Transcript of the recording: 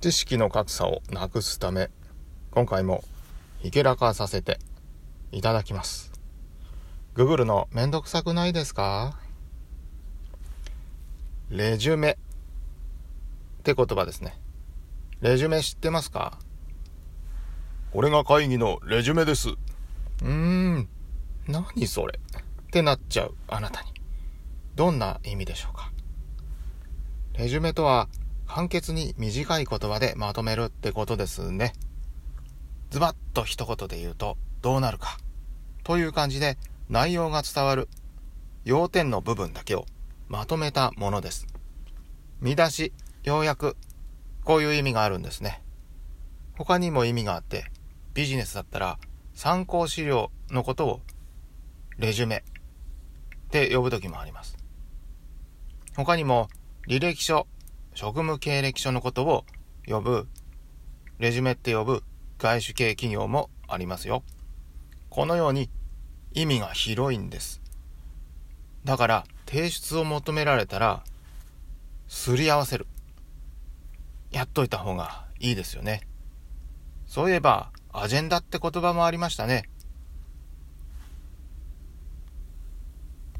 知識の格差をなくすため今回もひけらかさせていただきます。ググるのめんどくさくないですか？レジュメって言葉ですね。レジュメ知ってますか？これが会議のレジュメです。うーん。何それ？ってなっちゃうあなたに。どんな意味でしょうか？レジュメとは簡潔に短い言葉でまとめるってことですね。ズバッと一言で言うとどうなるか。という感じで内容が伝わる要点の部分だけをまとめたものです。見出し要約こういう意味があるんですね。他にも意味があってビジネスだったら参考資料のことをレジュメって呼ぶ時もあります。他にも履歴書、職務経歴書のことを呼ぶ、レジュメって呼ぶ外資系企業もありますよ。このように意味が広いんです。だから提出を求められたら、すり合わせる。やっといた方がいいですよね。そういえば、アジェンダって言葉もありましたね。